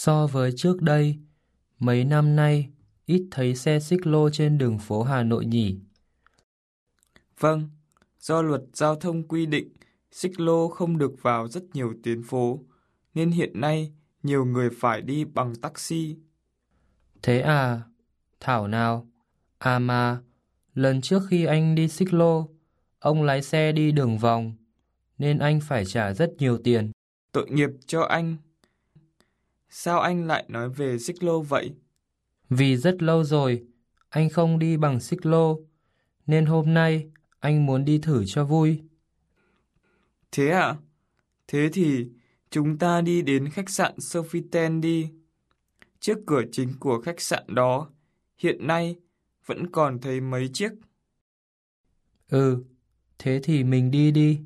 So với trước đây, mấy năm nay ít thấy xe xích lô trên đường phố Hà Nội nhỉ? Vâng, do luật giao thông quy định xích lô không được vào rất nhiều tuyến phố, nên hiện nay nhiều người phải đi bằng taxi. Thế à, Thảo nào? À mà, lần trước khi anh đi xích lô, ông lái xe đi đường vòng, nên anh phải trả rất nhiều tiền. Tội nghiệp cho anh. Sao anh lại nói về xích lô vậy? Vì rất lâu rồi, anh không đi bằng xích lô, nên hôm nay anh muốn đi thử cho vui. Thế à? Thế thì chúng ta đi đến khách sạn Sofitel đi. Trước cửa chính của khách sạn đó, hiện nay vẫn còn thấy mấy chiếc. Ừ, thế thì mình đi đi.